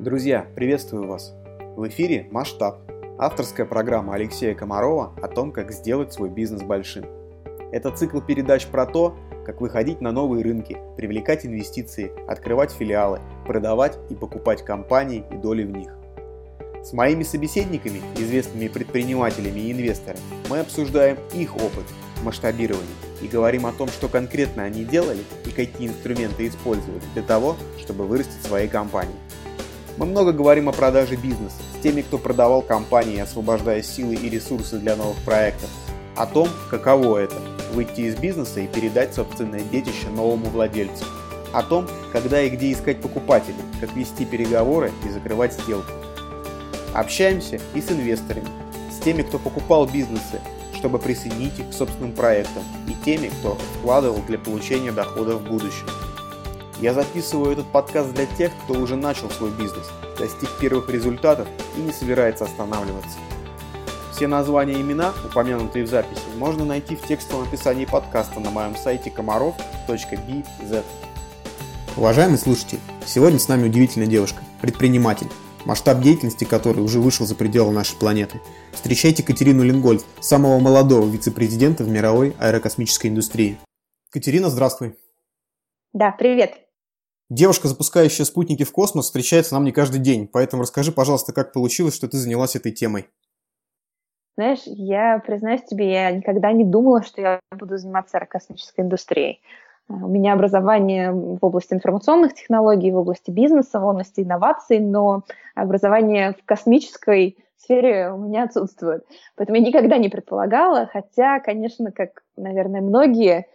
Друзья, приветствую вас! В эфире «Масштаб» – авторская программа Алексея Комарова о том, как сделать свой бизнес большим. Это цикл передач про то, как выходить на новые рынки, привлекать инвестиции, открывать филиалы, продавать и покупать компании и доли в них. С моими собеседниками, известными предпринимателями и инвесторами, мы обсуждаем их опыт масштабирования и говорим о том, что конкретно они делали и какие инструменты использовали для того, чтобы вырастить свои компании. Мы много говорим о продаже бизнеса с теми, кто продавал компании, освобождая силы и ресурсы для новых проектов. О том, каково это – выйти из бизнеса и передать собственное детище новому владельцу. О том, когда и где искать покупателей, как вести переговоры и закрывать сделки. Общаемся и с инвесторами, с теми, кто покупал бизнесы, чтобы присоединить их к собственным проектам, и теми, кто вкладывал для получения дохода в будущем. Я записываю этот подкаст для тех, кто уже начал свой бизнес, достиг первых результатов и не собирается останавливаться. Все названия и имена, упомянутые в записи, можно найти в текстовом описании подкаста на моем сайте комаров.bz. Уважаемый слушатель, сегодня с нами удивительная девушка, предприниматель, масштаб деятельности которой уже вышел за пределы нашей планеты. Встречайте Катерину Лингольд, самого молодого вице-президента в мировой аэрокосмической индустрии. Катерина, здравствуй. Да, привет. Девушка, запускающая спутники в космос, встречается нам не каждый день, поэтому расскажи, пожалуйста, как получилось, что ты занялась этой темой. Знаешь, я признаюсь тебе, я никогда не думала, что я буду заниматься аэрокосмической индустрией. А, у меня образование в области информационных технологий, в области бизнеса, в области инноваций, но образование в космической сфере у меня отсутствует. Поэтому я никогда не предполагала, хотя, конечно, как, наверное, многие,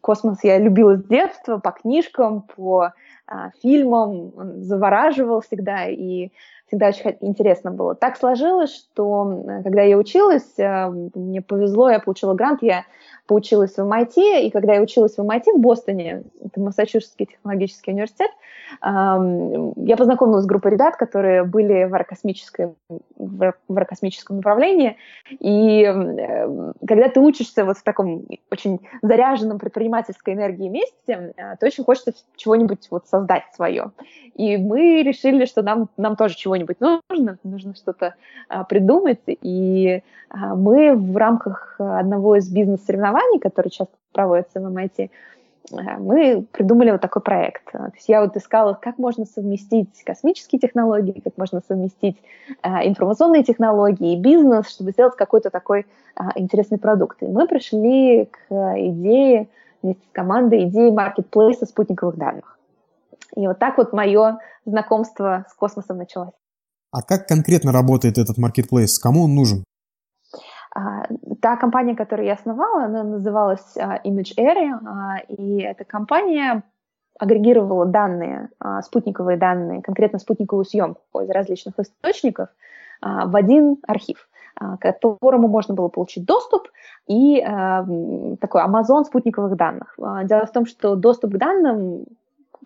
космос я любила с детства, по книжкам, по а, фильмам, завораживал всегда, и всегда очень интересно было. Так сложилось, что когда я училась, а, мне повезло, я получила грант, я поучилась в MIT, и когда я училась в MIT в Бостоне, это Массачусетский технологический университет, я познакомилась с группой ребят, которые были в аэрокосмическом, в аэрокосмическом направлении, и когда ты учишься вот в таком очень заряженном предпринимательской энергии месте, а, то очень хочется чего-нибудь вот создать свое. И мы решили, что нам, нам тоже чего-нибудь нужно, нужно что-то а, придумать, и а, мы в рамках одного из бизнес-соревнований, которые часто проводятся в MIT, Э, мы придумали вот такой проект. То есть я вот искала, как можно совместить космические технологии, как можно совместить информационные технологии и бизнес, чтобы сделать какой-то такой интересный продукт. И мы пришли к идее вместе с командой идеи маркетплейса спутниковых данных. И вот так вот мое знакомство с космосом началось. А как конкретно работает этот маркетплейс? Кому он нужен? А, та компания, которую я основала, она называлась а, Image Area, а, и эта компания агрегировала данные, спутниковые данные, конкретно спутниковую съемку из различных источников в один архив к которому можно было получить доступ, и такой Amazon спутниковых данных. Дело в том, что доступ к данным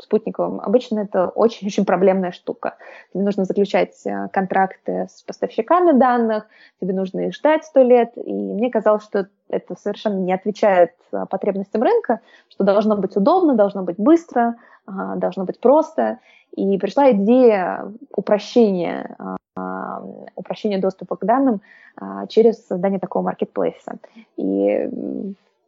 спутниковым, обычно это очень-очень проблемная штука. Тебе нужно заключать э, контракты с поставщиками данных, тебе нужно их ждать сто лет, и мне казалось, что это совершенно не отвечает э, потребностям рынка, что должно быть удобно, должно быть быстро, должно быть просто. И пришла идея упрощения, упрощения доступа к данным через создание такого маркетплейса. И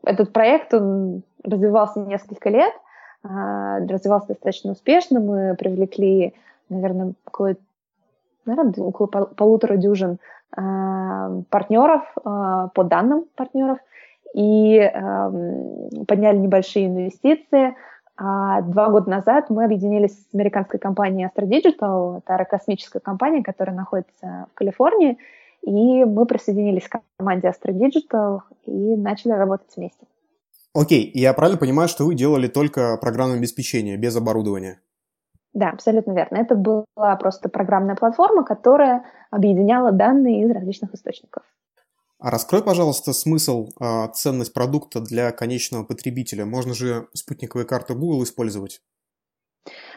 этот проект, он развивался несколько лет – а, развивался достаточно успешно. Мы привлекли, наверное, около, наверное, около полутора дюжин а, партнеров, а, по данным партнеров, и подняли небольшие инвестиции. А два года назад мы объединились с американской компанией Astra Digital, это аэрокосмическая компания, которая находится в Калифорнии, и мы присоединились к команде Astra Digital и начали работать вместе. Окей, я правильно понимаю, что вы делали только программное обеспечение, без оборудования? Да, абсолютно верно. Это была просто программная платформа, которая объединяла данные из различных источников. А раскрой, пожалуйста, смысл, э, ценность продукта для конечного потребителя. Можно же спутниковые карты Google использовать?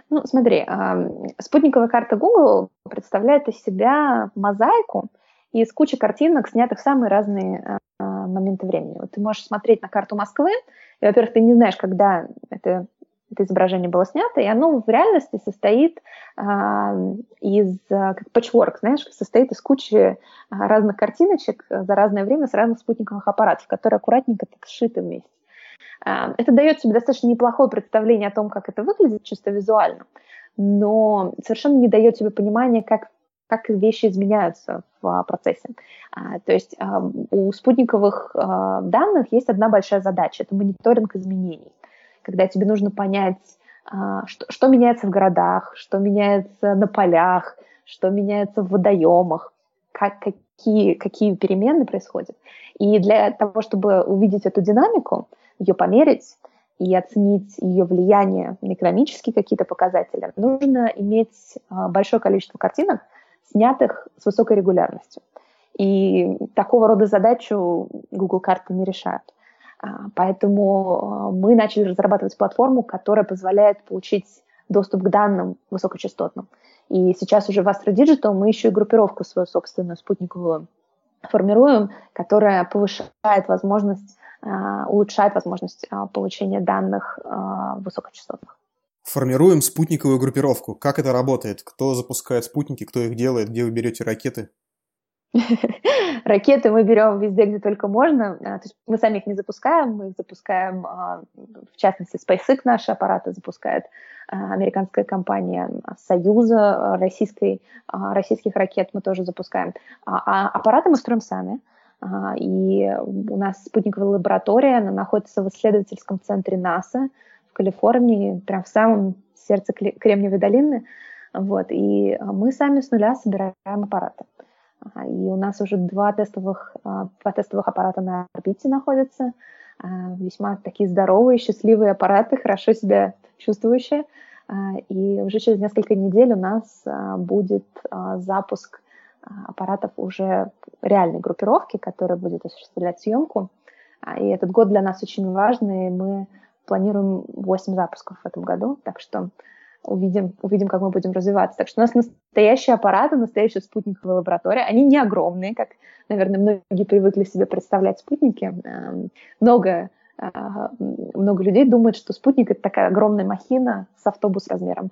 Ну, смотри, э, спутниковая карта Google представляет из себя мозаику из кучи картинок, снятых в самые разные моменты времени. Вот ты можешь смотреть на карту Москвы, и, во-первых, ты не знаешь, когда это это изображение было снято, и оно в реальности состоит из, как патчворк, знаешь, состоит из кучи разных картиночек за разное время с разных спутниковых аппаратов, которые аккуратненько так сшиты вместе. Это дает себе достаточно неплохое представление о том, как это выглядит чисто визуально, но совершенно не дает себе понимания, как как вещи изменяются в а, процессе. А, то есть а, у спутниковых данных есть одна большая задача – это мониторинг изменений. Когда тебе нужно понять, что, что меняется в городах, что меняется на полях, что меняется в водоемах, как, какие, какие перемены происходят. И для того, чтобы увидеть эту динамику, ее померить и оценить ее влияние на экономические какие-то показатели, нужно иметь большое количество картинок, снятых с высокой регулярностью. И такого рода задачу Google карты не решают. А, поэтому а, мы начали разрабатывать платформу, которая позволяет получить доступ к данным высокочастотным. И сейчас уже в Astro Digital мы еще и группировку свою собственную спутниковую формируем, которая повышает возможность, а, улучшает возможность получения данных высокочастотных. Формируем спутниковую группировку. Как это работает? Кто запускает спутники, кто их делает, где вы берете ракеты? Ракеты мы берем везде, где только можно. А, то есть мы сами их не запускаем, мы их запускаем, а, в частности, SpaceX наши аппараты запускает а, американская компания Союза российской, российских ракет мы тоже запускаем. А аппараты мы строим сами. И у нас спутниковая лаборатория, она находится в исследовательском центре НАСА, Калифорнии, прям в самом сердце Кремниевой долины. Вот, и а, мы сами с нуля собираем аппараты. И у нас уже два тестовых, а, два тестовых аппарата на орбите находятся. А, весьма такие здоровые, счастливые аппараты, хорошо себя чувствующие. И уже через несколько недель у нас будет запуск аппаратов уже реальной группировки, которая будет осуществлять съемку. И этот год для нас очень важный. Мы планируем 8 запусков в этом году, так что увидим, увидим, как мы будем развиваться. Так что у нас настоящие аппараты, настоящая спутниковая лаборатория. Они не огромные, как, наверное, многие привыкли себе представлять спутники. Эм, много, э, много людей думают, что спутник — это такая огромная махина с автобус размером.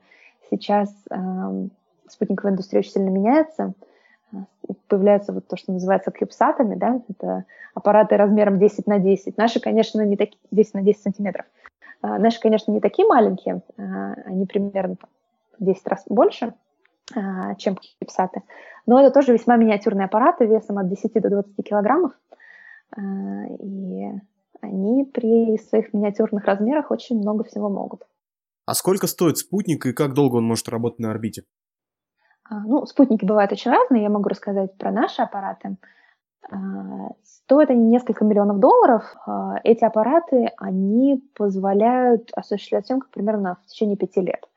Сейчас эм, спутниковая индустрия очень сильно меняется. Появляются вот то, что называется кьюбсатами, да, это аппараты размером 10 на 10. Наши, конечно, не такие 10 на 10 сантиметров. А, наши, конечно, не такие маленькие, а, они примерно в 10 раз больше, а, чем кипсаты. Но это тоже весьма миниатюрные аппараты весом от 10 до 20 килограммов. И они при своих миниатюрных размерах очень много всего могут. А сколько стоит спутник и как долго он может работать на орбите? Ну, спутники бывают очень разные. Я могу рассказать про наши аппараты. А, стоят они несколько миллионов долларов. А, эти аппараты, они позволяют осуществлять съемку примерно в течение пяти лет.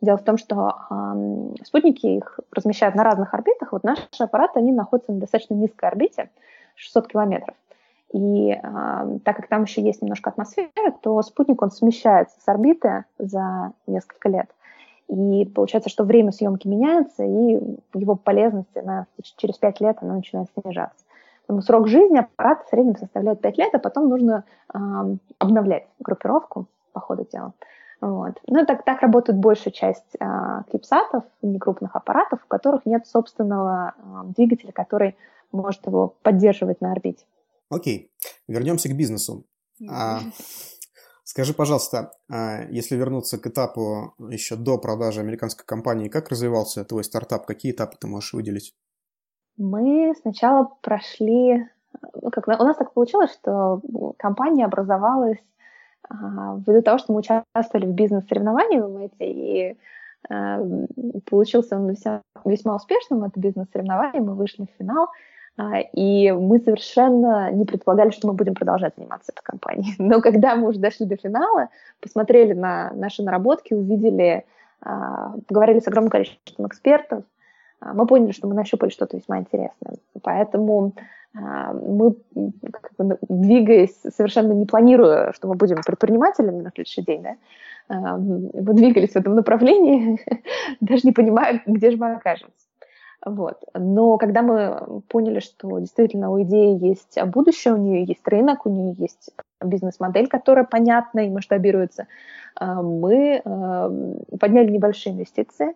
Дело в том, что э, спутники их размещают на разных орбитах. Вот наши аппараты, они находятся на достаточно низкой орбите, 600 километров. И э, так как там еще есть немножко атмосферы, то спутник, он смещается с орбиты за несколько лет. И получается, что время съемки меняется, и его полезность она, через 5 лет она начинает снижаться. Срок жизни аппарата в среднем составляет 5 лет, а потом нужно э, обновлять группировку по ходу дела. Вот. Ну, так, так работает большая часть э, клипсатов, некрупных аппаратов, у которых нет собственного э, двигателя, который может его поддерживать на орбите. Окей, вернемся к бизнесу. А, скажи, пожалуйста, а, если вернуться к этапу еще до продажи американской компании, как развивался твой стартап? Какие этапы ты можешь выделить? Мы сначала прошли, ну, у нас так получилось, что компания образовалась а, ввиду того, что мы участвовали в бизнес-соревновании в МЭТе, и а, получился он весьма, весьма успешным, это бизнес-соревнование, мы вышли в финал, а, и мы совершенно не предполагали, что мы будем продолжать заниматься этой компанией. Но когда мы уже дошли до финала, посмотрели на наши наработки, увидели, поговорили с огромным количеством экспертов, мы поняли, что мы нащупали что-то весьма интересное. Поэтому а, мы, как бы, двигаясь, совершенно не планируя, что мы будем предпринимателями на следующий день, да, а, мы двигались в этом направлении, даже не понимая, где же мы окажемся. Вот. Но когда мы поняли, что действительно у идеи есть будущее, у нее есть рынок, у нее есть бизнес-модель, которая понятна и масштабируется, мы подняли небольшие инвестиции,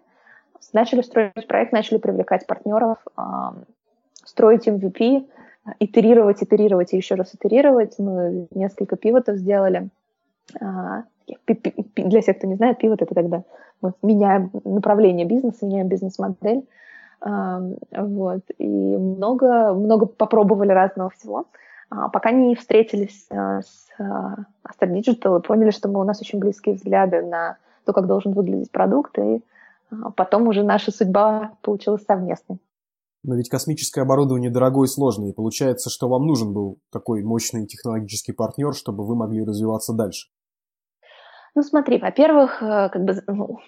начали строить проект, начали привлекать партнеров, строить MVP, итерировать, итерировать и еще раз итерировать. Мы несколько пивотов сделали. А, для всех, кто не знает, пивот — это тогда мы меняем направление бизнеса, меняем бизнес-модель. А, вот. И много, много попробовали разного всего. А, пока не встретились с Astra Digital и поняли, что мы, у нас очень близкие взгляды на то, как должен выглядеть продукт, и потом уже наша судьба получилась совместной. Но ведь космическое оборудование дорогое и сложное, и получается, что вам нужен был такой мощный технологический партнер, чтобы вы могли развиваться дальше. Ну смотри, во-первых, э, как бы, ну,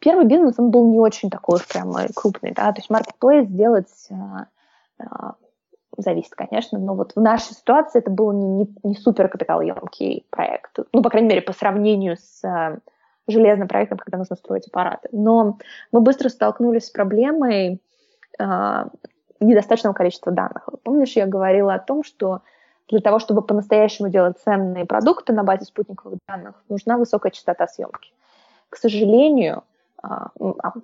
первый бизнес, он был не очень такой уж прямо крупный, да, то есть marketplace сделать э, э, зависит, конечно, но вот в нашей ситуации это был не, не, не супер капиталоемкий проект, ну, по крайней мере, по сравнению с э, железным проектом, когда нужно строить аппараты. Но мы быстро столкнулись с проблемой, э, недостаточного количества данных. Помнишь, я говорила о том, что для того, чтобы по-настоящему делать ценные продукты на базе спутниковых данных, нужна высокая частота съемки. К сожалению, а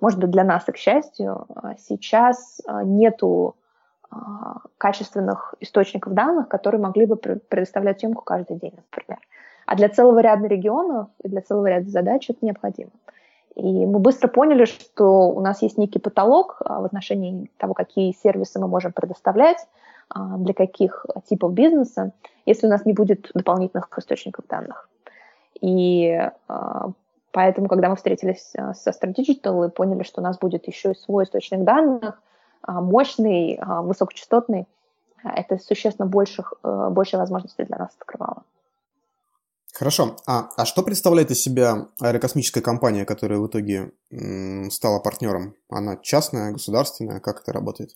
может быть для нас и к счастью, сейчас нету качественных источников данных, которые могли бы предоставлять съемку каждый день, например. А для целого ряда регионов и для целого ряда задач это необходимо. И мы быстро поняли, что у нас есть некий потолок а, в отношении того, какие сервисы мы можем предоставлять, а, для каких типов бизнеса, если у нас не будет дополнительных источников данных. И а, поэтому, когда мы встретились со Star Digital и поняли, что у нас будет еще и свой источник данных, мощный, высокочастотный, это существенно больших, больше возможностей для нас открывало. Хорошо. А, а что представляет из себя аэрокосмическая компания, которая в итоге м, стала партнером? Она частная, государственная? Как это работает?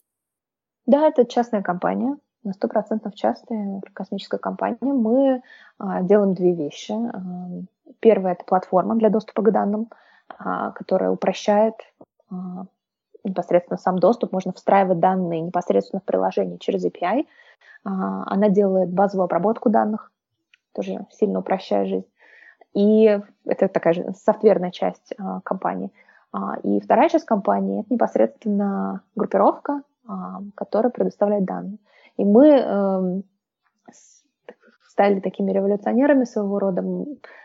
Да, это частная компания, на сто процентов частная космическая компания. Мы а, делаем две вещи. А, первая – это платформа для доступа к данным, а, которая упрощает а, непосредственно сам доступ. Можно встраивать данные непосредственно в приложение через API. А, она делает базовую обработку данных, тоже сильно упрощая жизнь. И это такая же софтверная часть а, компании. А, и вторая часть компании – это непосредственно группировка, а, которая предоставляет данные. И мы э, стали такими революционерами своего рода.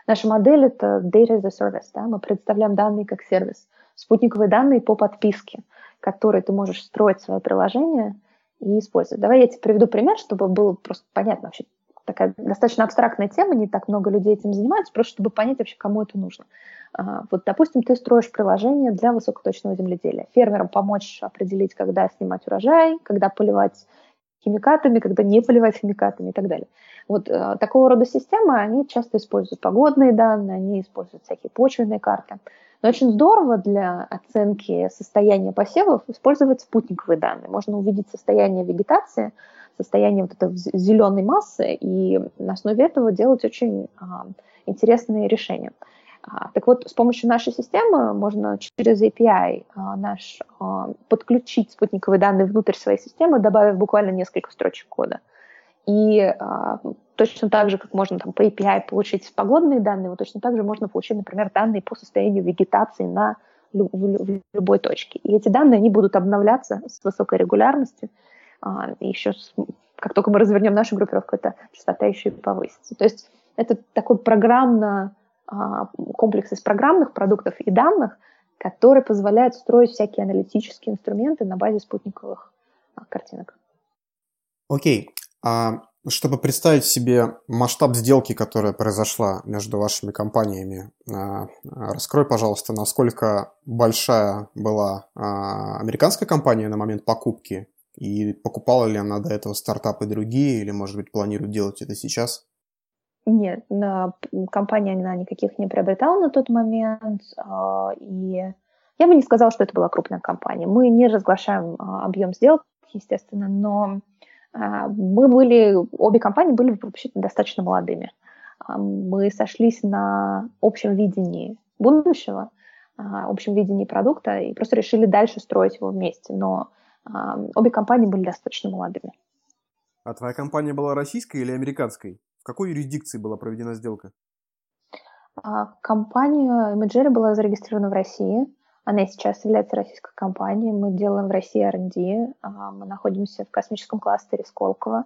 Наша модель – это data as a service. Да? Мы представляем данные как сервис. Спутниковые данные по подписке, которые ты можешь строить свое приложение и использовать. Давай я тебе приведу пример, чтобы было просто понятно вообще, такая достаточно абстрактная тема, не так много людей этим занимаются, просто чтобы понять вообще, кому это нужно. А, вот, допустим, ты строишь приложение для высокоточного земледелия. Фермерам помочь определить, когда снимать урожай, когда поливать химикатами, когда не поливать химикатами и так далее. Вот э, такого рода системы, они часто используют погодные данные, они используют всякие почвенные карты. Но очень здорово для оценки состояния посевов использовать спутниковые данные. Можно увидеть состояние вегетации, состояние вот этой зеленой массы и на основе этого делать очень а, интересные решения. А, так вот, с помощью нашей системы можно через API а, наш, а, подключить спутниковые данные внутрь своей системы, добавив буквально несколько строчек кода. И а, точно так же, как можно там, по API получить погодные данные, вот точно так же можно получить, например, данные по состоянию вегетации на в любой точке. И эти данные, они будут обновляться с высокой регулярностью, еще с, как только мы развернем нашу группировку, эта частота еще и повысится. То есть это такой программно, а, комплекс из программных продуктов и данных, который позволяет строить всякие аналитические инструменты на базе спутниковых а, картинок. Окей. А чтобы представить себе масштаб сделки, которая произошла между вашими компаниями, раскрой, пожалуйста, насколько большая была американская компания на момент покупки и покупала ли она до этого стартапы другие, или, может быть, планирует делать это сейчас? Нет, на компания она никаких не приобретала на тот момент. А, и я бы не сказала, что это была крупная компания. Мы не разглашаем а, объем сделок, естественно, но а, мы были, обе компании были вообще достаточно молодыми. Мы сошлись на общем видении будущего, общем видении продукта и просто решили дальше строить его вместе. Но Обе компании были достаточно молодыми. А твоя компания была российской или американской? В какой юрисдикции была проведена сделка? Компания Imagery была зарегистрирована в России. Она сейчас является российской компанией. Мы делаем в России R&D. Мы находимся в космическом кластере Сколково.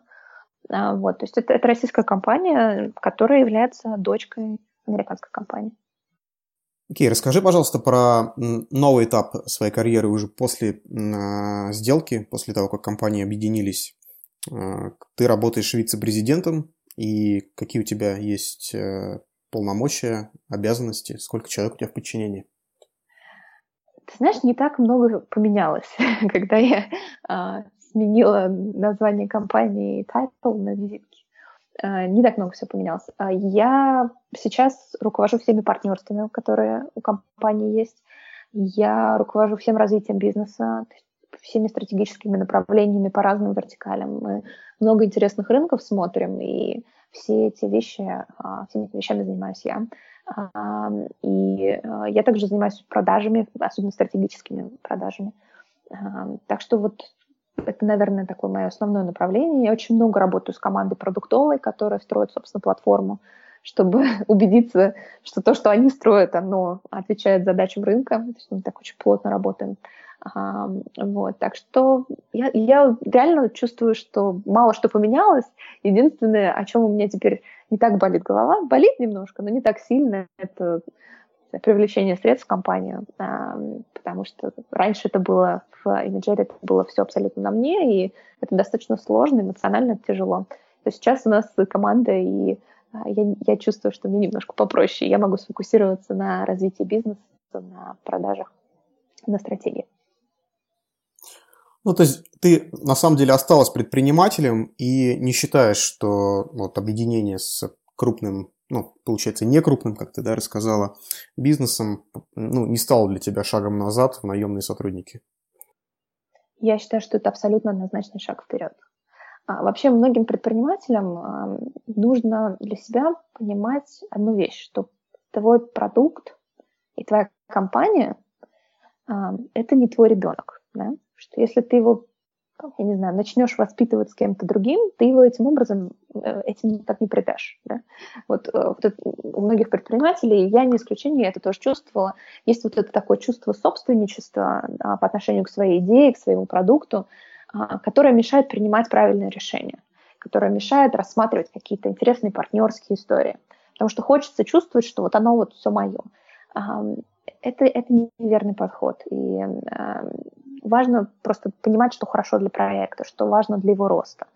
Вот, то есть это, это российская компания, которая является дочкой американской компании. Окей, okay, расскажи, пожалуйста, про новый этап своей карьеры уже после э, сделки, после того, как компании объединились. Э, ты работаешь вице-президентом, и какие у тебя есть э, полномочия, обязанности, сколько человек у тебя в подчинении? Ты знаешь, не так много поменялось, когда я э, сменила название компании title на не так много все поменялось. А я сейчас руковожу всеми партнерствами, которые у компании есть. Я руковожу всем развитием бизнеса, всеми стратегическими направлениями по разным вертикалям. Мы много интересных рынков смотрим, и все эти вещи, а, всеми этими вещами занимаюсь я. А, и э, я также занимаюсь продажами, особенно стратегическими продажами. Так что вот это, наверное, такое мое основное направление. Я очень много работаю с командой продуктовой, которая строит, собственно, платформу, чтобы убедиться, что то, что они строят, оно отвечает задачам рынка. То есть мы так очень плотно работаем. А, вот, так что я, я реально чувствую, что мало что поменялось. Единственное, о чем у меня теперь не так болит голова, болит немножко, но не так сильно, это привлечение средств в компанию, а, потому что раньше это было в Imagery, это было все абсолютно на мне, и это достаточно сложно, эмоционально тяжело. То сейчас у нас команда, и а, я, я чувствую, что мне немножко попроще, я могу сфокусироваться на развитии бизнеса, на продажах, на стратегии. Ну, то есть ты на самом деле осталась предпринимателем и не считаешь, что вот объединение с крупным ну, получается, не крупным, как ты да, рассказала, бизнесом, ну, не стало для тебя шагом назад в наемные сотрудники? Я считаю, что это абсолютно однозначный шаг вперед. А, вообще многим предпринимателям нужно для себя понимать одну вещь, что твой продукт и твоя компания это не твой ребенок. Да? Что если ты его я не знаю, начнешь воспитывать с кем-то другим, ты его этим образом, э, этим так не предашь. Да? Вот, э, вот это, у многих предпринимателей, я не исключение, я это тоже чувствовала, есть вот это такое чувство собственничества да, по отношению к своей идее, к своему продукту, а, которое мешает принимать правильные решения, которое мешает рассматривать какие-то интересные партнерские истории. Потому что хочется чувствовать, что вот оно вот все мое. Это, это неверный подход. И важно просто понимать, что хорошо для проекта, что важно для его роста.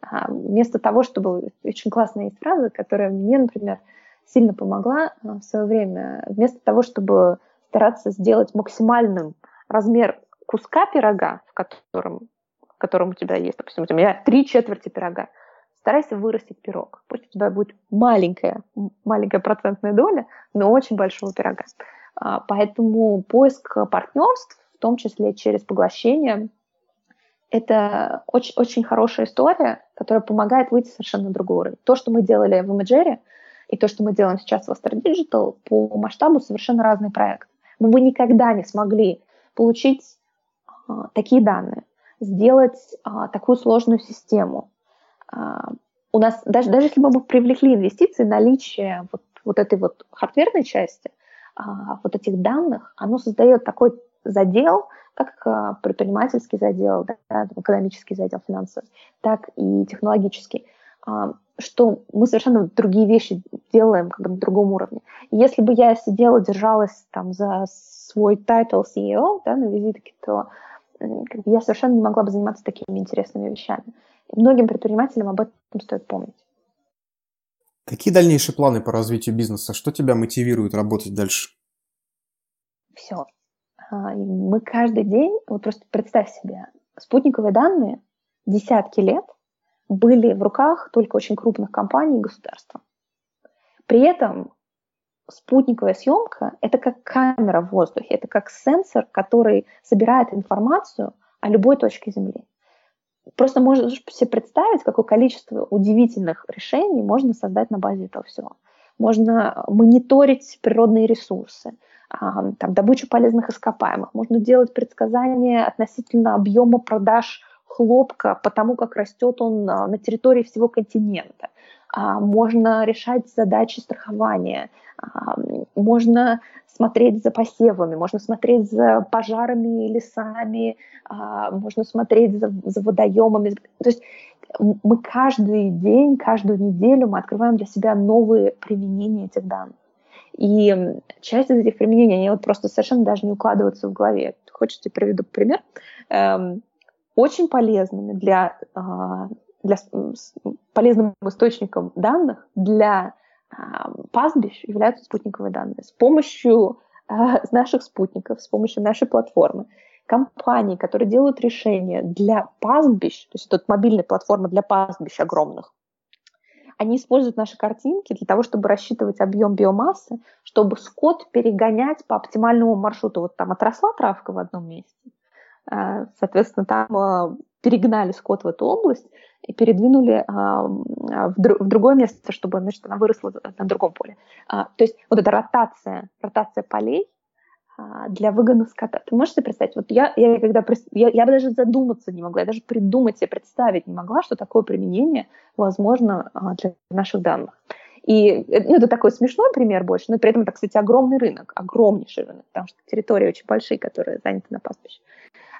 А, вместо того, чтобы... Очень классная есть фраза, которая мне, например, сильно помогла а, в свое время. Вместо того, чтобы стараться сделать максимальным размер куска пирога, в котором, в котором у тебя есть, допустим, у меня три четверти пирога, старайся вырастить пирог. Пусть у тебя будет маленькая, маленькая процентная доля, но очень большого пирога. А, поэтому поиск партнерств том числе через поглощение. Это очень, очень хорошая история, которая помогает выйти совершенно на другой уровень. То, что мы делали в Imagery, и то, что мы делаем сейчас в Astra Digital, по масштабу совершенно разный проект. Мы бы никогда не смогли получить а, такие данные, сделать а, такую сложную систему. А, у нас, даже, даже если бы мы привлекли инвестиции, наличие вот, вот этой вот хардверной части, вот этих данных, оно создает такой задел, как э, предпринимательский задел, да, экономический задел финансовый, так и технологический, а, что мы совершенно другие вещи делаем как бы на другом уровне. И если бы я сидела, держалась там за свой title CEO да, на визитке, то как бы, я совершенно не могла бы заниматься такими интересными вещами. И многим предпринимателям об этом стоит помнить. Какие дальнейшие планы по развитию бизнеса? Что тебя мотивирует работать дальше? Все. А, мы каждый день, вот просто представь себе, спутниковые данные десятки лет были в руках только очень крупных компаний и государства. При этом спутниковая съемка – это как камера в воздухе, это как сенсор, который собирает информацию о любой точке Земли. Просто можешь себе представить, какое количество удивительных решений можно создать на базе этого всего. Можно мониторить природные ресурсы, там, добычу полезных ископаемых, можно делать предсказания относительно объема продаж хлопка по тому, как растет он на территории всего континента. Можно решать задачи страхования, можно смотреть за посевами, можно смотреть за пожарами, лесами, можно смотреть за, за водоемами. То есть мы каждый день, каждую неделю мы открываем для себя новые применения этих данных. И часть из этих применений, они вот просто совершенно даже не укладываются в голове. Хочешь, я приведу пример? Эм, очень полезными для, а, для полезным источником данных для а, пастбищ являются спутниковые данные. С помощью а, наших спутников, с помощью нашей платформы компании, которые делают решения для пастбищ, то есть это мобильная платформа для пастбищ огромных, они используют наши картинки для того, чтобы рассчитывать объем биомассы, чтобы скот перегонять по оптимальному маршруту. Вот там отросла травка в одном месте, э, соответственно, там э, перегнали скот в эту область и передвинули а, в, другое место, чтобы значит, она выросла на другом поле. А, то есть вот эта ротация, ротация полей для выгона скота. Ты можешь себе представить? Вот я, я когда я, я даже задуматься не могла, я даже придумать себе, представить не могла, что такое применение возможно а, для наших данных. И э, ну, это такой смешной пример больше, но при этом это, кстати, огромный рынок, огромнейший рынок, потому что территории очень большие, которые заняты на пастбище.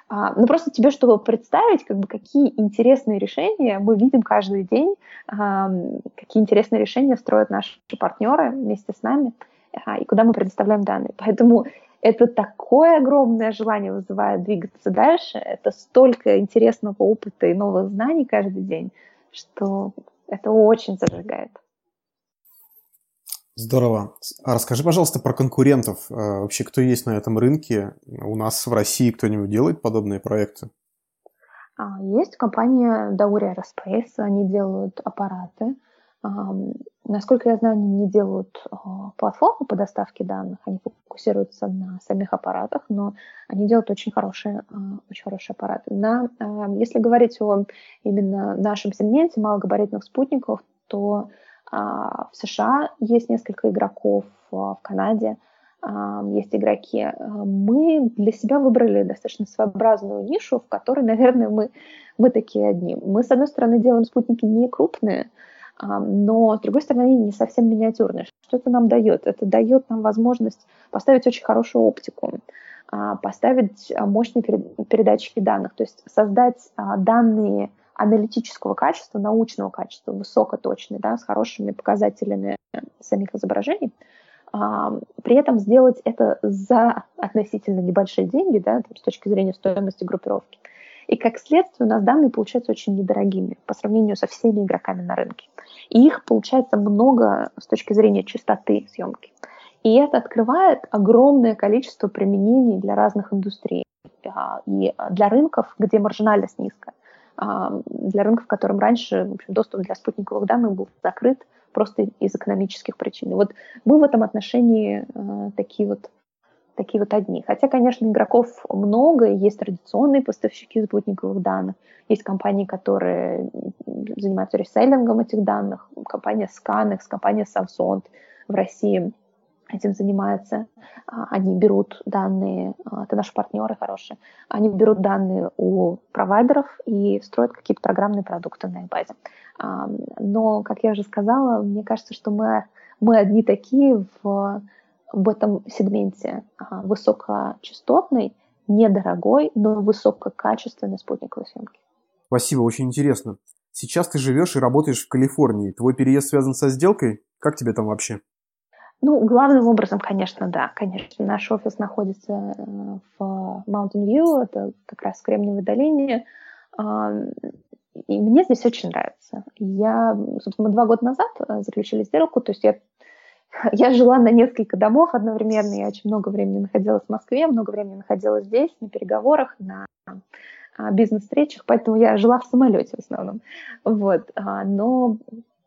А, ну, просто тебе, чтобы представить, как бы, какие интересные решения мы видим каждый день, а, какие интересные решения строят наши партнеры вместе с нами, а, и куда мы предоставляем данные. Поэтому это такое огромное желание вызывает двигаться дальше, это столько интересного опыта и новых знаний каждый день, что это очень зажигает. Здорово. А расскажи, пожалуйста, про конкурентов. А, вообще, кто есть на этом рынке? У нас в России кто-нибудь делает подобные проекты? А, есть компания Dauri Aerospace, они делают аппараты. Насколько я знаю, они не делают а, платформу по доставке данных, они фокусируются на самих аппаратах, но они делают очень хорошие, а, очень хорошие аппараты. На, если говорить о именно нашем сегменте малогабаритных спутников, то а, в США есть несколько игроков, в Канаде есть игроки. Мы для себя выбрали достаточно своеобразную нишу, в которой, наверное, мы, мы такие одни. Мы, с одной стороны, делаем спутники не крупные, но, с другой стороны, не совсем миниатюрные. Что это нам дает? Это дает нам возможность поставить очень хорошую оптику, а, поставить а, мощные передатчики данных, то есть создать а, данные аналитического качества, научного качества, высокоточные, да, с хорошими показателями самих изображений, при этом сделать это за относительно небольшие деньги, да, с точки зрения стоимости группировки. И как следствие у нас данные получаются очень недорогими по сравнению со всеми игроками на рынке. И их получается много с точки зрения частоты съемки. И это открывает огромное количество применений для разных индустрий. А, и для рынков, где маржинальность низкая. А, для рынков, в котором раньше в общем, доступ для спутниковых данных был закрыт просто из экономических причин. И вот мы в этом отношении э, такие вот такие вот одни. Хотя, конечно, игроков много, есть традиционные поставщики спутниковых данных, есть компании, которые занимаются реселлингом этих данных, компания Scanex, компания Samsung в России этим занимается. А, они берут данные, а, это наши партнеры хорошие, они берут данные у провайдеров и строят какие-то программные продукты на их базе. А, но, как я уже сказала, мне кажется, что мы, мы одни такие в в этом сегменте высокочастотной, недорогой, но высококачественной спутниковой съемки. Спасибо, очень интересно. Сейчас ты живешь и работаешь в Калифорнии. Твой переезд связан со сделкой? Как тебе там вообще? Ну, главным образом, конечно, да. Конечно, наш офис находится э, в Mountain View, это как раз в Кремниевой долине. И мне здесь очень нравится. Я, собственно, два года назад э, заключили сделку, то есть я я жила на несколько домов одновременно, я очень много времени находилась в Москве, много времени находилась здесь, на переговорах, на а, бизнес-встречах, поэтому я жила в самолете в основном. Вот. А, но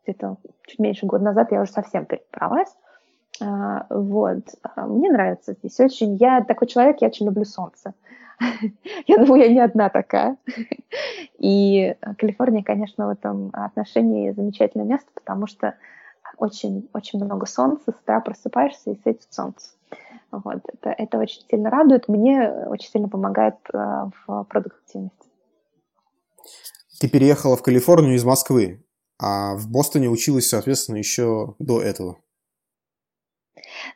где-то чуть меньше года назад я уже совсем перебралась. А, вот. Мне нравится здесь очень. Я такой человек, я очень люблю солнце. Я думаю, я не одна такая. И Калифорния, конечно, в этом отношении замечательное место, потому что очень, очень много солнца, с утра просыпаешься и светит солнце. Вот, это, это очень сильно радует, мне очень сильно помогает э, в продуктивности. Ты переехала в Калифорнию из Москвы, а в Бостоне училась, соответственно, еще до этого.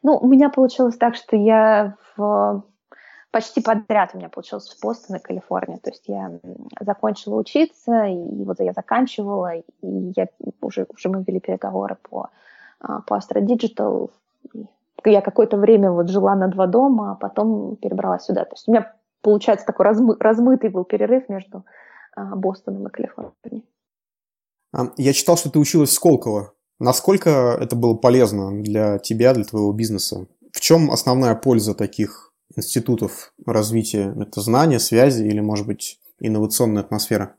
Ну, у меня получилось так, что я в почти подряд у меня получилось в Бостон и Калифорния. То есть я закончила учиться, и вот я заканчивала, и я уже, уже мы вели переговоры по, а, по Astra Digital. Я какое-то время вот жила на два дома, а потом перебралась сюда. То есть у меня, получается, такой размы, размытый был перерыв между а, Бостоном и Калифорнией. Я читал, что ты училась в Сколково. Насколько это было полезно для тебя, для твоего бизнеса? В чем основная польза таких институтов развития? Это знания, связи или, может быть, инновационная атмосфера?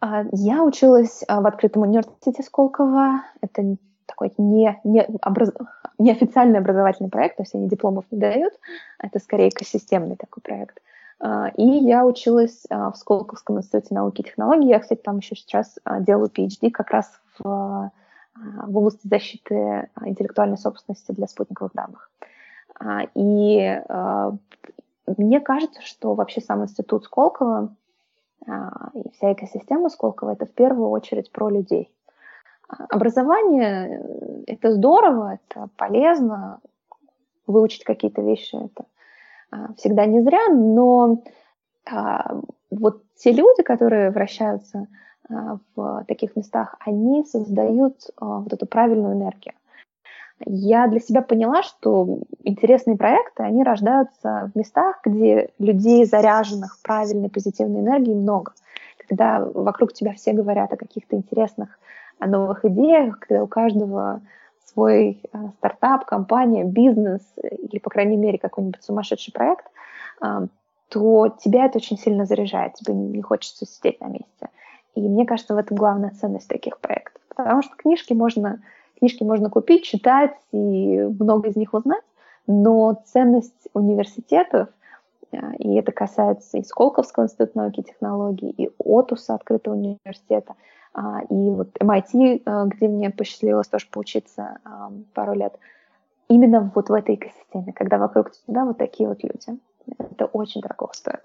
А, я училась а, в открытом университете Сколково. Это такой не, не, образ... неофициальный образовательный проект, то есть они дипломов не дают. Это скорее экосистемный такой проект. А, и я училась в Сколковском институте науки и технологий. Я, кстати, там еще сейчас делаю PhD как раз в, в области защиты интеллектуальной собственности для спутниковых данных. И а, мне кажется, что вообще сам институт Сколково а, и вся экосистема Сколково это в первую очередь про людей. Образование – это здорово, это полезно, выучить какие-то вещи – это всегда не зря, но вот те люди, которые вращаются в таких местах, они создают вот эту правильную энергию я для себя поняла, что интересные проекты, они рождаются в местах, где людей, заряженных правильной позитивной энергией, много. Когда вокруг тебя все говорят о каких-то интересных новых идеях, когда у каждого свой э, стартап, компания, бизнес или, по крайней мере, какой-нибудь сумасшедший проект, э, то тебя это очень сильно заряжает, тебе не хочется сидеть на месте. И мне кажется, в этом главная ценность таких проектов. Потому что книжки можно Книжки можно купить, читать и много из них узнать, но ценность университетов, э, и это касается и Сколковского института науки и технологий, и ОТУСа, открытого университета, а, и вот MIT, э, где мне посчастливилось тоже поучиться пару лет, именно вот в этой экосистеме, когда вокруг тебя вот такие вот люди. Это очень дорого стоит.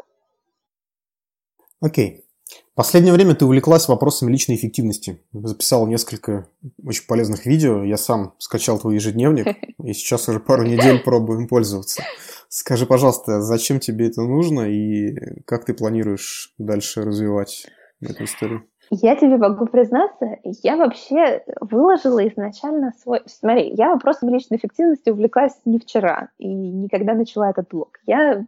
Окей. В последнее время ты увлеклась вопросами личной эффективности. Записал несколько очень полезных видео. Я сам скачал твой ежедневник, и сейчас уже пару недель пробую им пользоваться. Скажи, пожалуйста, зачем тебе это нужно и как ты планируешь дальше развивать эту историю? Я тебе могу признаться, я вообще выложила изначально свой... Смотри, я вопросом личной эффективности увлеклась не вчера и никогда начала этот блог. Я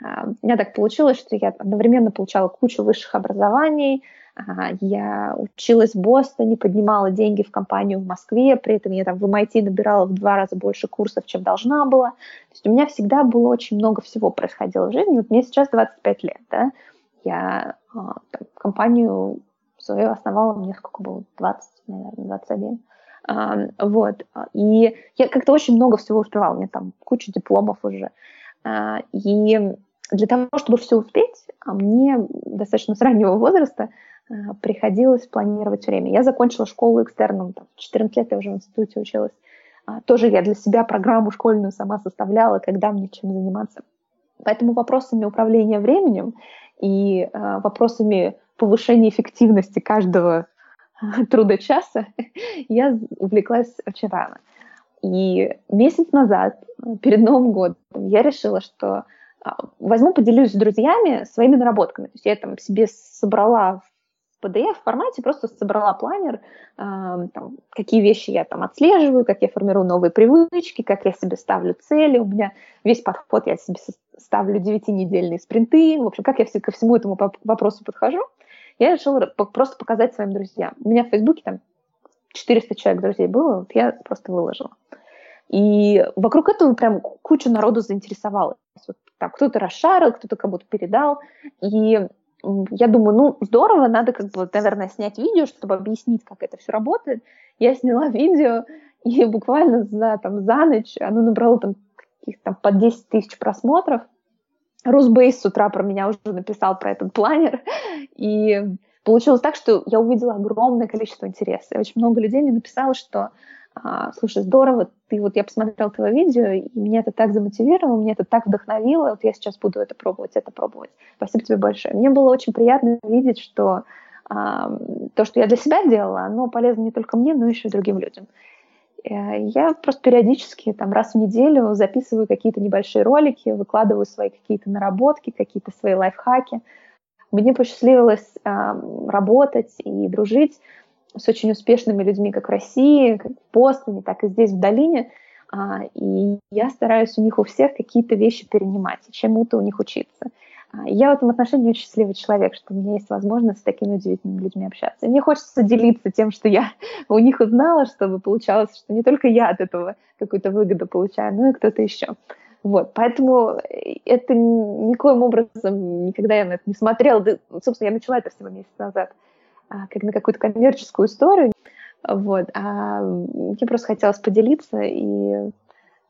у меня так получилось, что я одновременно получала кучу высших образований, а, я училась в Бостоне, поднимала деньги в компанию в Москве, при этом я там в MIT набирала в два раза больше курсов, чем должна была. То есть у меня всегда было очень много всего происходило в жизни. Вот мне сейчас 25 лет, да, я а, там, компанию свою основала, мне сколько было, 20, наверное, 21. Вот. И я как-то очень много всего успевала. У меня там куча дипломов уже. И для того, чтобы все успеть, а мне достаточно с раннего возраста э, приходилось планировать время. Я закончила школу экстерном, там, в 14 лет я уже в институте училась. А, тоже я для себя программу школьную сама составляла, когда мне чем заниматься. Поэтому вопросами управления временем и э, вопросами повышения эффективности каждого э, труда часа я увлеклась очень рано. И месяц назад, перед Новым годом, я решила, что возьму, поделюсь с друзьями своими наработками. То есть я там себе собрала в PDF формате, просто собрала планер, э, там, какие вещи я там отслеживаю, как я формирую новые привычки, как я себе ставлю цели. У меня весь подход, я себе ставлю 9-недельные спринты. В общем, как я ко всему этому вопросу подхожу. Я решила просто показать своим друзьям. У меня в Фейсбуке там 400 человек друзей было, вот я просто выложила. И вокруг этого прям куча народу заинтересовалась. Вот там кто-то расшарил, кто-то кому-то передал. И я думаю, ну, здорово, надо как бы, наверное, снять видео, чтобы объяснить, как это все работает. Я сняла видео, и буквально за, там, за ночь оно набрало там каких-то там по 10 тысяч просмотров. Русбейс с утра про меня уже написал про этот планер. И получилось так, что я увидела огромное количество интереса. И очень много людей мне написало, что слушай, здорово, ты вот я посмотрела твое видео, и меня это так замотивировало, меня это так вдохновило, вот я сейчас буду это пробовать, это пробовать. Спасибо тебе большое. Мне было очень приятно видеть, что а, то, что я для себя делала, оно полезно не только мне, но еще и другим людям. Э, я просто периодически, там, раз в неделю записываю какие-то небольшие ролики, выкладываю свои какие-то наработки, какие-то свои лайфхаки. Мне посчастливилось э, работать и дружить с очень успешными людьми как в России, как в Бостоне, так и здесь, в долине. А, и я стараюсь у них у всех какие-то вещи перенимать, чему-то у них учиться. А, я в этом отношении очень счастливый человек, что у меня есть возможность с такими удивительными людьми общаться. И мне хочется делиться тем, что я у них узнала, чтобы получалось, что не только я от этого какую-то выгоду получаю, но и кто-то еще. Вот, поэтому это никоим образом никогда я на это не смотрела. Да, собственно, я начала это всего месяц назад, а, как на какую-то коммерческую историю. Вот, а мне просто хотелось поделиться и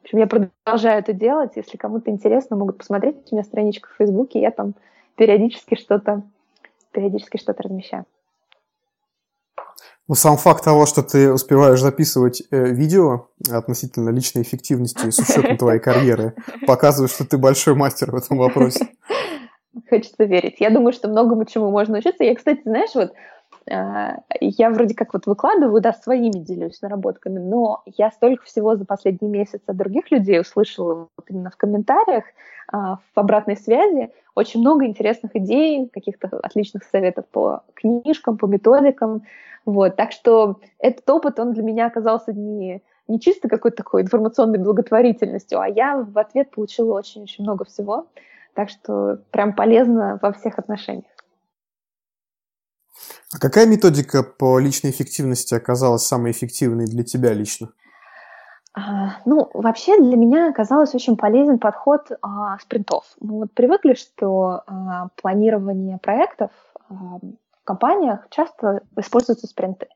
в общем, я продолжаю это делать. Если кому-то интересно, могут посмотреть у меня страничку в Фейсбуке. Я там периодически что-то периодически что-то размещаю. Ну, сам факт того, что ты успеваешь записывать э, видео относительно личной эффективности с учетом твоей карьеры, показывает, что ты большой мастер в этом вопросе. Хочется верить. Я думаю, что многому чему можно учиться. Я, кстати, знаешь, вот а, я вроде как вот выкладываю, да, своими делюсь наработками, но я столько всего за последний месяц от других людей услышала вот именно в комментариях, а, в обратной связи, очень много интересных идей, каких-то отличных советов по книжкам, по методикам, вот, так что этот опыт, он для меня оказался не, не чисто какой-то такой информационной благотворительностью, а я в ответ получила очень-очень много всего, так что прям полезно во всех отношениях. А какая методика по личной эффективности оказалась самой эффективной для тебя лично? А, ну, вообще для меня оказалось очень полезен подход а, спринтов. Мы вот привыкли, что а, планирование проектов а, в компаниях часто используются спринты.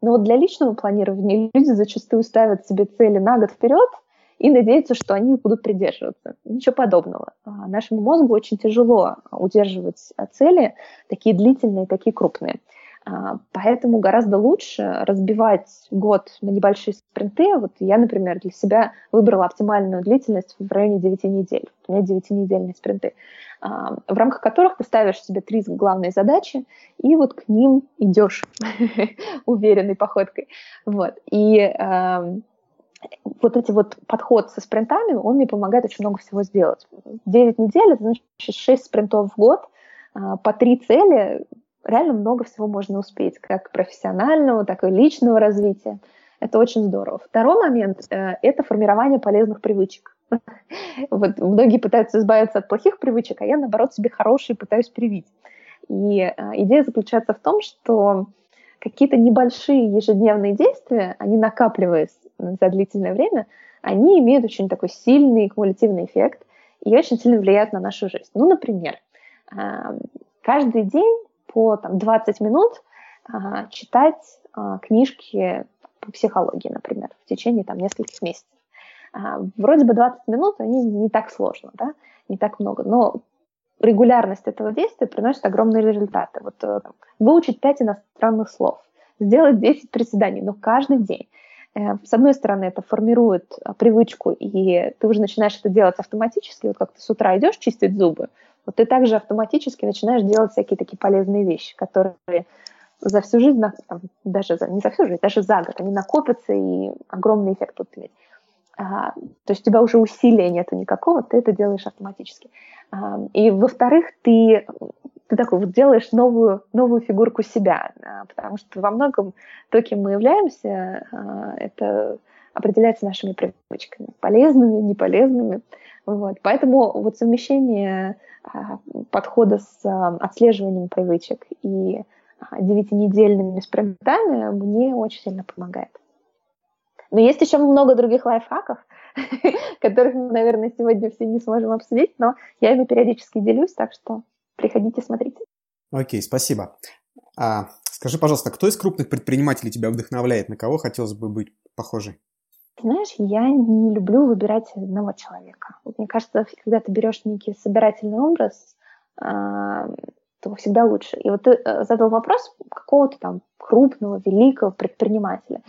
Но вот для личного планирования люди зачастую ставят себе цели на год вперед и надеются, что они будут придерживаться. Ничего подобного. А, нашему мозгу очень тяжело удерживать цели, такие длительные, такие крупные. А, поэтому гораздо лучше разбивать год на небольшие спринты. Вот я, например, для себя выбрала оптимальную длительность в районе 9 недель. У меня 9-недельные спринты, а, в рамках которых ты ставишь себе три главные задачи, и вот к ним идешь уверенной походкой. Вот. И вот эти вот подход со спринтами, он мне помогает очень много всего сделать. 9 недель, это значит 6 спринтов в год, а, по три цели, реально много всего можно успеть, как профессионального, так и личного развития. Это очень здорово. Второй момент э, – это формирование полезных привычек. Вот многие пытаются избавиться от плохих привычек, а я, наоборот, себе хорошие пытаюсь привить. И э, идея заключается в том, что какие-то небольшие ежедневные действия, они накапливаясь за длительное время, они имеют очень такой сильный кумулятивный эффект и очень сильно влияют на нашу жизнь. Ну, например, э, каждый день по там, 20 минут а, читать а, книжки по психологии, например, в течение там, нескольких месяцев. А, вроде бы 20 минут, они не так сложно, да, не так много, но регулярность этого действия приносит огромные результаты. Вот э, там, выучить 5 иностранных слов, сделать 10 приседаний, но каждый день. Э, с одной стороны, это формирует привычку, и ты уже начинаешь это делать автоматически. Вот как ты с утра идешь чистить зубы, вот ты также автоматически начинаешь делать всякие такие полезные вещи, которые за всю жизнь, там, даже за, не за всю жизнь, даже за год, они накопятся и огромный эффект будут иметь. То есть у тебя уже усилия нету никакого, ты это делаешь автоматически. И во-вторых, ты, ты такой вот делаешь новую, новую фигурку себя, а, потому что во многом то, кем мы являемся, а, это определяется нашими привычками, полезными, неполезными. Вот. Поэтому вот совмещение а, подхода с отслеживанием привычек и девятинедельными спринтами мне очень сильно помогает. Но есть еще много других лайфхаков, которых мы, наверное, сегодня все не сможем обсудить, но я ими периодически делюсь, так что приходите, смотрите. Окей, спасибо. А, скажи, пожалуйста, кто из крупных предпринимателей тебя вдохновляет? На кого хотелось бы быть похожей? Знаешь, я не люблю выбирать одного человека. Вот мне кажется, когда ты берешь некий собирательный образ, а, то всегда лучше. И вот ты э, задал вопрос какого-то там крупного, великого предпринимателя.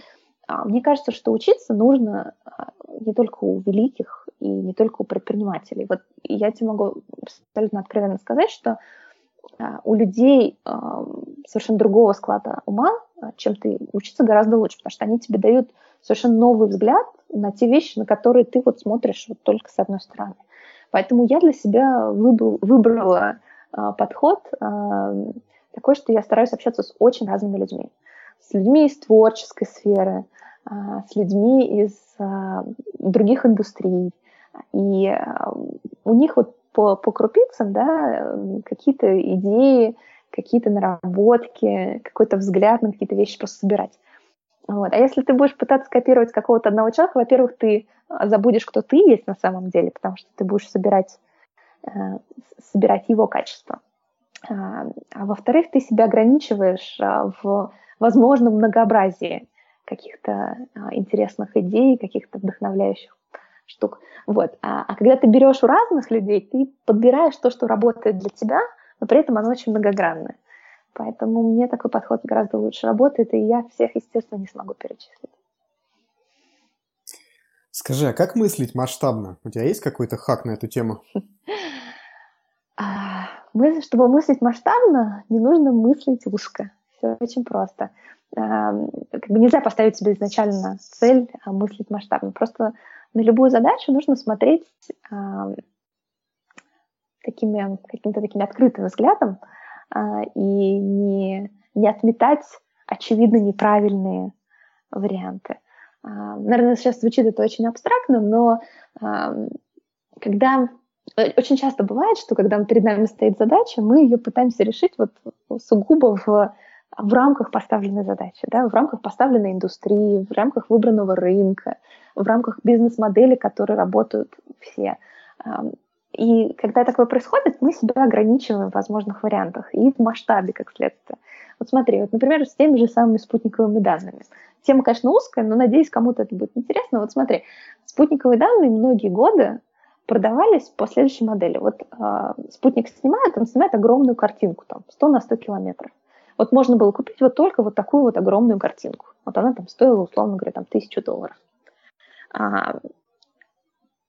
А, мне кажется, что учиться нужно а, не только у великих и не только у предпринимателей. Вот я тебе могу абсолютно откровенно сказать, что а, у людей совершенно другого склада ума, чем ты, учиться гораздо лучше, потому что они тебе дают совершенно новый взгляд на те вещи, на которые ты вот смотришь вот только с одной стороны. Поэтому я для себя выбрал, выбрала подход такой, что я стараюсь общаться с очень разными людьми. С людьми из творческой сферы, а, с людьми из а, других индустрий. И а, у них вот по, по крупицам да, какие-то идеи, какие-то наработки, какой-то взгляд на какие-то вещи просто собирать. Вот. А если ты будешь пытаться копировать какого-то одного человека, во-первых, ты забудешь, кто ты есть на самом деле, потому что ты будешь собирать, собирать его качество. А во-вторых, ты себя ограничиваешь в возможном многообразии каких-то а, интересных идей, каких-то вдохновляющих штук. Вот. А, а когда ты берешь у разных людей, ты подбираешь то, что работает для тебя, но при этом оно очень многогранное. Поэтому мне такой подход гораздо лучше работает, и я всех, естественно, не смогу перечислить. Скажи, а как мыслить масштабно? У тебя есть какой-то хак на эту тему? А, чтобы мыслить масштабно, не нужно мыслить узко. Все очень просто как бы нельзя поставить себе изначально цель а, мыслить масштабно. Просто на любую задачу нужно смотреть э, такими, каким-то таким открытым взглядом э, и не, не отметать очевидно неправильные варианты. Э, наверное, сейчас звучит это очень абстрактно, но э, когда очень часто бывает, что когда перед нами стоит задача, мы ее пытаемся решить вот сугубо в в рамках поставленной задачи, да, в рамках поставленной индустрии, в рамках выбранного рынка, в рамках бизнес-модели, которые работают все. И когда такое происходит, мы себя ограничиваем в возможных вариантах и в масштабе, как следствие. Вот смотри, вот, например, с теми же самыми спутниковыми данными. Тема, конечно, узкая, но надеюсь, кому-то это будет интересно. Вот смотри, спутниковые данные многие годы продавались по следующей модели. Вот э, спутник снимает, он снимает огромную картинку, там, 100 на 100 километров. Вот можно было купить вот только вот такую вот огромную картинку. Вот она там стоила, условно говоря, там тысячу долларов. А,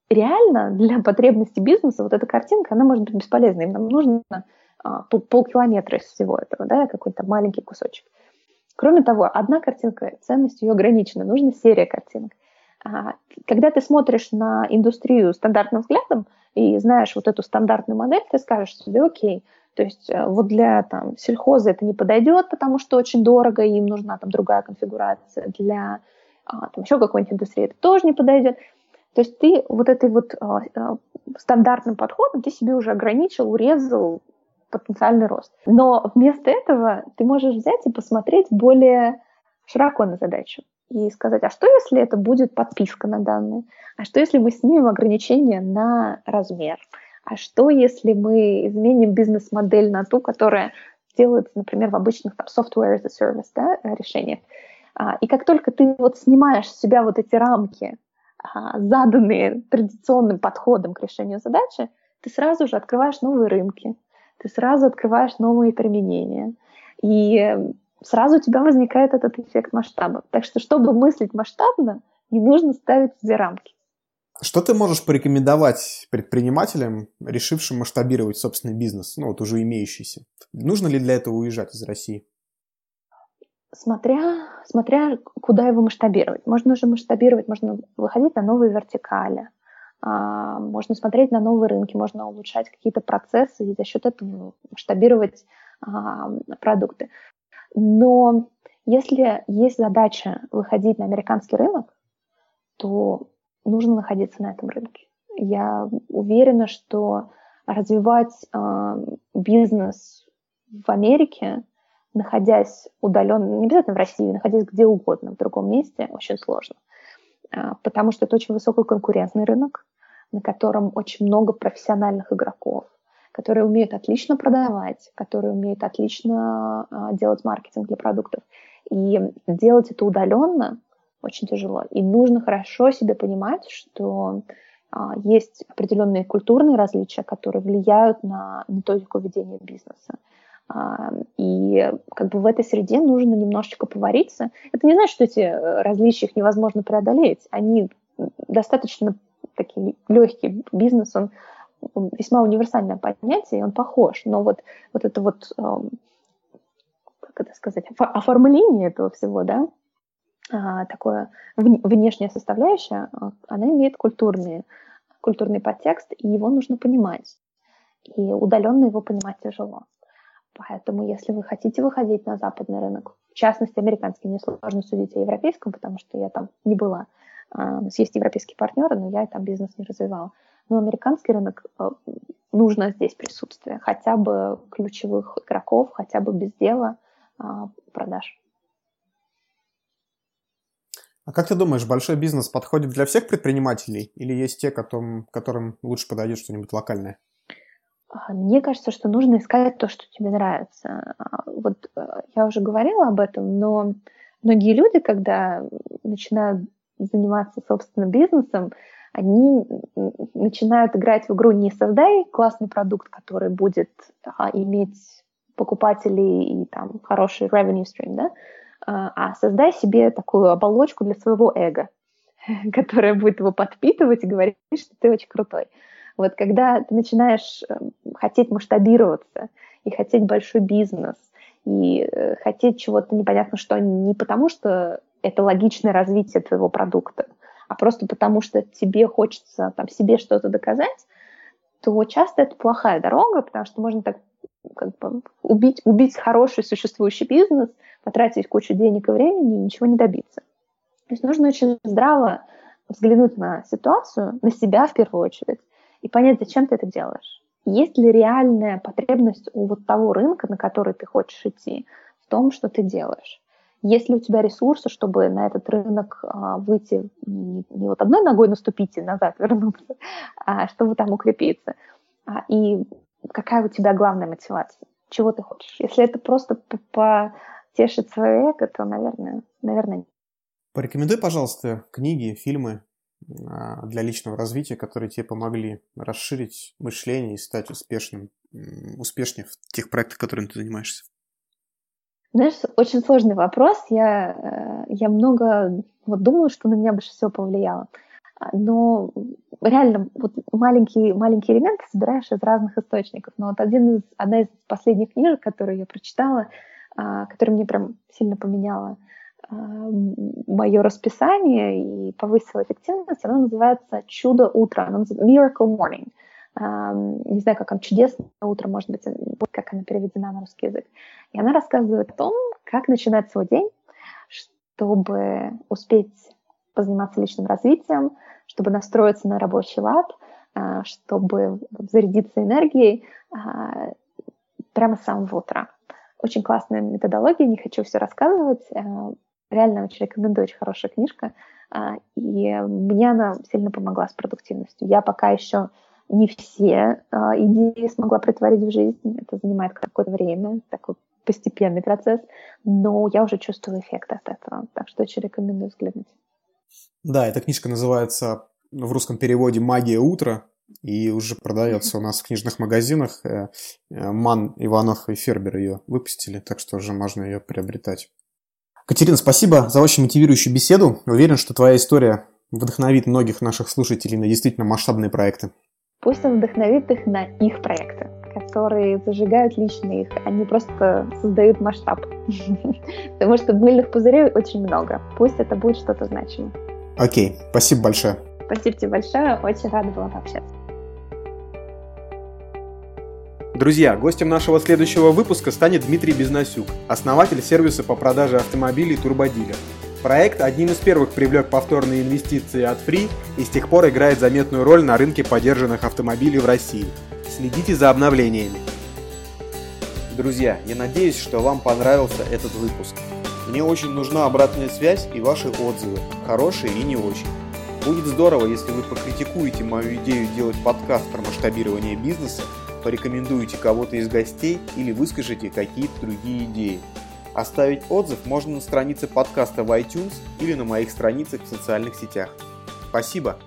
реально для потребностей бизнеса вот эта картинка, она может быть бесполезной. Им нам нужно а, пол, полкилометра из всего этого, да, какой-то маленький кусочек. Кроме того, одна картинка, ценность ее ограничена, нужна серия картинок. А, когда ты смотришь на индустрию стандартным взглядом и знаешь вот эту стандартную модель, ты скажешь себе, окей, то есть э, вот для там, сельхоза это не подойдет, потому что очень дорого, им нужна там другая конфигурация. Для а, там, еще какой-нибудь индустрии это тоже не подойдет. То есть ты вот этой вот а, а, стандартным подходом ты себе уже ограничил, урезал потенциальный рост. Но вместо этого ты можешь взять и посмотреть более широко на задачу и сказать, а что если это будет подписка на данные? А что если мы снимем ограничения на размер? А что, если мы изменим бизнес-модель на ту, которая делается, например, в обычных там, software as a service да, решениях. А, и как только ты вот снимаешь с себя вот эти рамки, а, заданные традиционным подходом к решению задачи, ты сразу же открываешь новые рынки, ты сразу открываешь новые применения. И сразу у тебя возникает этот эффект масштаба. Так что, чтобы мыслить масштабно, не нужно ставить себе рамки. Что ты можешь порекомендовать предпринимателям, решившим масштабировать собственный бизнес, ну вот уже имеющийся? Нужно ли для этого уезжать из России? Смотря, смотря куда его масштабировать. Можно же масштабировать, можно выходить на новые вертикали, а, можно смотреть на новые рынки, можно улучшать какие-то процессы и за счет этого масштабировать а, продукты. Но если есть задача выходить на американский рынок, то нужно находиться на этом рынке. Я уверена, что развивать э, бизнес в Америке, находясь удаленно, не обязательно в России, находясь где угодно, в другом месте, очень сложно. Э, потому что это очень высококонкурентный рынок, на котором очень много профессиональных игроков, которые умеют отлично продавать, которые умеют отлично э, делать маркетинг для продуктов. И делать это удаленно очень тяжело. И нужно хорошо себе понимать, что а, есть определенные культурные различия, которые влияют на методику ведения бизнеса. А, и как бы в этой среде нужно немножечко повариться. Это не значит, что эти э, различия их невозможно преодолеть. Они достаточно такие легкие. Бизнес, он весьма универсальное понятие, и он похож. Но вот, вот это вот, эм, как это сказать, оформление этого всего, да, такое внешняя составляющая, а, она имеет культурный, культурный подтекст, и его нужно понимать. И удаленно его понимать тяжело. Поэтому, если вы хотите выходить на западный рынок, в частности, американский, не сложно судить о европейском, потому что я там не была. А, есть европейские партнеры, но я там бизнес не развивала. Но американский рынок нужно здесь присутствие, хотя бы ключевых игроков, хотя бы без дела продаж. А как ты думаешь, большой бизнес подходит для всех предпринимателей или есть те, которым, которым лучше подойдет что-нибудь локальное? А, мне кажется, что нужно искать то, что тебе нравится. А, вот э, я уже говорила об этом, но многие люди, когда начинают заниматься собственным бизнесом, они начинают играть в игру не создай классный продукт, который будет а, иметь покупателей и там хороший revenue stream, да, а, а создай себе такую оболочку для своего эго, которая будет его подпитывать и говорить, что ты очень крутой. Вот когда ты начинаешь эм, хотеть масштабироваться и хотеть большой бизнес, и э, хотеть чего-то непонятно что, не потому что это логичное развитие твоего продукта, а просто потому что тебе хочется там себе что-то доказать, то часто это плохая дорога, потому что можно так как бы убить, убить хороший существующий бизнес, потратить кучу денег и времени и ничего не добиться. То есть нужно очень здраво взглянуть на ситуацию, на себя в первую очередь, и понять, зачем ты это делаешь. Есть ли реальная потребность у вот того рынка, на который ты хочешь идти, в том, что ты делаешь? Есть ли у тебя ресурсы, чтобы на этот рынок а, выйти не, вот одной ногой наступить и назад вернуться, а чтобы там укрепиться? А, и какая у тебя главная мотивация? Чего ты хочешь? Если это просто потешить свое эго, то, наверное, наверное нет. Порекомендуй, пожалуйста, книги, фильмы а, для личного развития, которые тебе помогли расширить мышление и стать успешным, успешнее в тех проектах, которыми ты занимаешься. Знаешь, очень сложный вопрос. Я, э, я много вот думала, что на меня больше всего повлияло. Но реально вот маленькие, маленькие элементы собираешь из разных источников. Но вот один из, одна из последних книжек, которую я прочитала, а, которая мне прям сильно поменяла а, мое расписание и повысила эффективность, она называется «Чудо утра», она называется «Miracle Morning». Не знаю, как там «Чудесное утро», может быть, вот как она переведена на русский язык. И она рассказывает о том, как начинать свой день, чтобы успеть позаниматься личным развитием, чтобы настроиться на рабочий лад, а, чтобы зарядиться энергией а, прямо с самого утра. Очень классная методология, не хочу все рассказывать. А, реально очень рекомендую, очень хорошая книжка. И мне она сильно помогла с продуктивностью. Я пока еще не все идеи смогла притворить в жизнь. Это занимает какое-то время, такой постепенный процесс. Но я уже чувствую эффект от этого. Так что очень рекомендую взглянуть. Да, эта книжка называется в русском переводе «Магия утра», и уже продается у нас в книжных магазинах. Э, э, Ман, Иванов и Фербер ее выпустили, так что уже можно ее приобретать. Катерина, спасибо за очень мотивирующую беседу. Уверен, что твоя история вдохновит многих наших слушателей на действительно масштабные проекты. Пусть он вдохновит их на их проекты, которые зажигают лично их, они просто создают масштаб. Потому что мыльных пузырей очень много. Пусть это будет что-то значимое. Окей, спасибо большое. Спасибо тебе большое, очень рада была пообщаться. Друзья, гостем нашего следующего выпуска станет Дмитрий Безносюк, основатель сервиса по продаже автомобилей Турбодилер. Проект одним из первых привлек повторные инвестиции от Free и с тех пор играет заметную роль на рынке поддержанных автомобилей в России. Следите за обновлениями. Друзья, я надеюсь, что вам понравился этот выпуск. Мне очень нужна обратная связь и ваши отзывы, хорошие и не очень. Будет здорово, если вы покритикуете мою идею делать подкаст про масштабирование бизнеса, порекомендуете кого-то из гостей или выскажете какие-то другие идеи. Оставить отзыв можно на странице подкаста в iTunes или на моих страницах в социальных сетях. Спасибо!